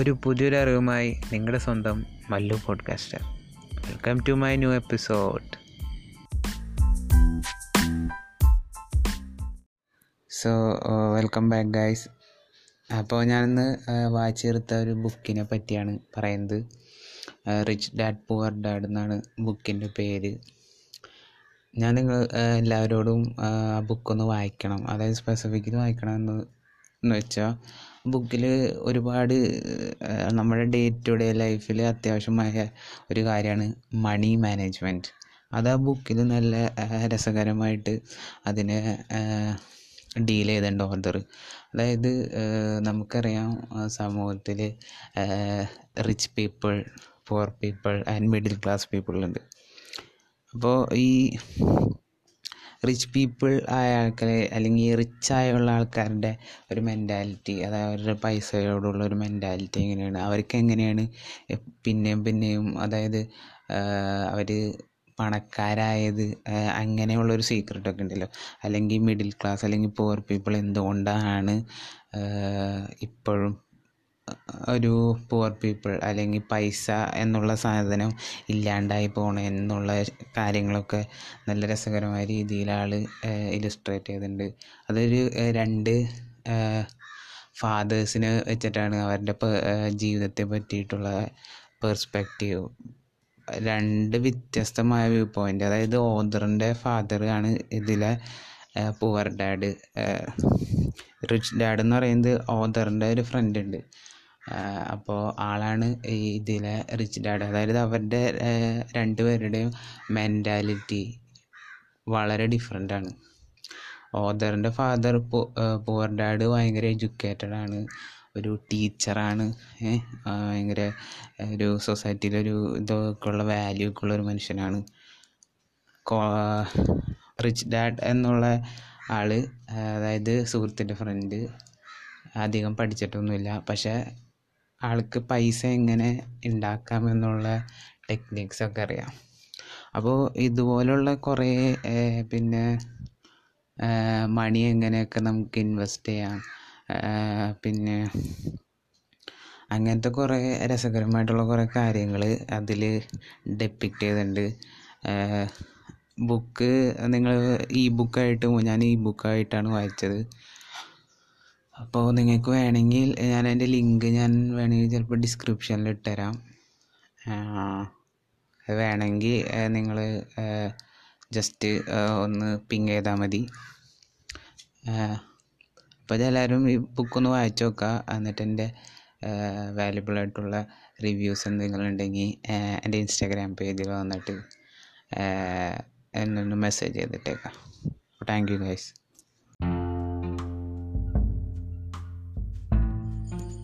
ഒരു പുതിയൊരു അറിവുമായി നിങ്ങളുടെ സ്വന്തം Mallu podcaster welcome to my new episode so welcome back guys അപ്പോൾ ഞാനിന്ന് വായിച്ചെടുത്ത ഒരു ബുക്കിനെ പറ്റിയാണ് പറയുന്നത്. റിച്ച് ഡാഡ് പുവർ ഡാഡ് എന്നാണ് ബുക്കിന്റെ പേര്. ഞാൻ നിങ്ങൾ എല്ലാവരോടും ആ ബുക്കൊന്ന് വായിക്കണം. അതായത് സ്പെസിഫിക്കലി വായിക്കണം എന്ന് എന്ന് വെച്ചാൽ ബുക്കിൽ ഒരുപാട് നമ്മുടെ ഡേ ടു ഡേ ലൈഫിൽ അത്യാവശ്യമായ ഒരു കാര്യമാണ് മണി മാനേജ്മെന്റ് അത് ആ ബുക്കിൽ നല്ല രസകരമായിട്ട് അതിനെ ഡീൽ ചെയ്തിട്ടുണ്ട് ഓർഡർ അതായത് നമുക്കറിയാം സമൂഹത്തിൽ rich people poor people and middle class people ഉണ്ട് അപ്പോൾ ഈ റിച്ച് പീപ്പിൾ ആയ ആൾക്കാരെ അല്ലെങ്കിൽ റിച്ച് ആയുള്ള ആൾക്കാരുടെ ഒരു മെന്റാലിറ്റി അതായത് അവരുടെ പൈസയോടുള്ള ഒരു മെന്റാലിറ്റി എങ്ങനെയാണ് അവർക്ക് എങ്ങനെയാണ് പിന്നെയും പിന്നെയും അതായത് അവർ പണക്കാരായത് അങ്ങനെയുള്ളൊരു സീക്രട്ടൊക്കെ ഉണ്ടല്ലോ. അല്ലെങ്കിൽ മിഡിൽ ക്ലാസ് അല്ലെങ്കിൽ പുവർ പീപ്പിൾ എന്തുകൊണ്ടാണ് ഇപ്പോഴും ഒരു പുവർ പീപ്പിൾ അല്ലെങ്കിൽ പൈസ എന്നുള്ള സാധനം ഇല്ലാണ്ടായി പോകണം എന്നുള്ള കാര്യങ്ങളൊക്കെ നല്ല രസകരമായ രീതിയിൽ ആൾ ഇലിസ്ട്രേറ്റ് ചെയ്തിട്ടുണ്ട് അതൊരു രണ്ട് ഫാദേഴ്സിനെ വെച്ചിട്ടാണ് അവരുടെ ജീവിതത്തെ പറ്റിയിട്ടുള്ള പെർസ്പെക്റ്റീവ് രണ്ട് വ്യത്യസ്തമായ വ്യൂ പോയിന്റ് അതായത് ഓദറിന്റെ ഫാദർ ആണ് ഇതിലെ പുവർ ഡാഡ് റിച്ച് ഡാഡ് എന്ന് പറയുന്നത് ഓദറിന്റെ ഒരു ഫ്രണ്ട് ഉണ്ട് അപ്പോൾ ആളാണ് ഈ ഇതിലെ റിച്ച് ഡാഡ്. അതായത് അവരുടെ രണ്ടുപേരുടെയും മെന്റാലിറ്റി വളരെ ഡിഫറെന്റ് ആണ്. ഓദറിന്റെ ഫാദർ പുവർ ഡാഡ് ഭയങ്കര എഡ്യൂക്കേറ്റഡ് ആണ്. ഒരു ടീച്ചറാണ് ഭയങ്കര ഒരു സൊസൈറ്റിയിലൊരു ഇതൊക്കെ ഉള്ള വാല്യൂ ഒക്കെ ഉള്ള ഒരു മനുഷ്യനാണ്. റിച്ച് ഡാഡ് എന്നുള്ള ആൾ അതായത് സുഹൃത്തിന്റെ ഫ്രണ്ട് അധികം പഠിച്ചിട്ടൊന്നുമില്ല. പക്ഷേ ആൾക്ക് പൈസ എങ്ങനെ ഉണ്ടാക്കാമെന്നുള്ള ടെക്നിക്സൊക്കെ അറിയാം. അപ്പോൾ ഇതുപോലുള്ള കുറേ പിന്നെ മണി എങ്ങനെയൊക്കെ നമുക്ക് ഇൻവെസ്റ്റ് ചെയ്യാം പിന്നെ അങ്ങനത്തെ കുറേ രസകരമായിട്ടുള്ള കുറേ കാര്യങ്ങൾ അതിൽ ഡെപ്പിക്റ്റ് ചെയ്തിട്ടുണ്ട് ബുക്ക് നിങ്ങൾ ഈ ബുക്കായിട്ട് ഞാൻ ഈ ബുക്കായിട്ടാണ് വായിച്ചത്. അപ്പോൾ നിങ്ങൾക്ക് വേണമെങ്കിൽ ഞാൻ അതിന്റെ ലിങ്ക് ഞാൻ വേണമെങ്കിൽ ചിലപ്പോൾ ഡിസ്ക്രിപ്ഷനിൽ ഇട്ടുതരാം. വേണമെങ്കിൽ നിങ്ങൾ ജസ്റ്റ് ഒന്ന് പിങ് ചെയ്താൽ മതി. അപ്പോൾ എല്ലാവരും ഈ ബുക്കൊന്ന് വായിച്ചു നോക്കുക എന്നിട്ട് എന്റെ വാല്യുബിൾ ആയിട്ടുള്ള റിവ്യൂസ് എന്തെങ്കിലും ഉണ്ടെങ്കിൽ എന്റെ ഇൻസ്റ്റാഗ്രാം പേജിൽ വന്നിട്ട് എന്നൊന്ന് മെസ്സേജ് ചെയ്തിട്ടേക്കാം. Thank you guys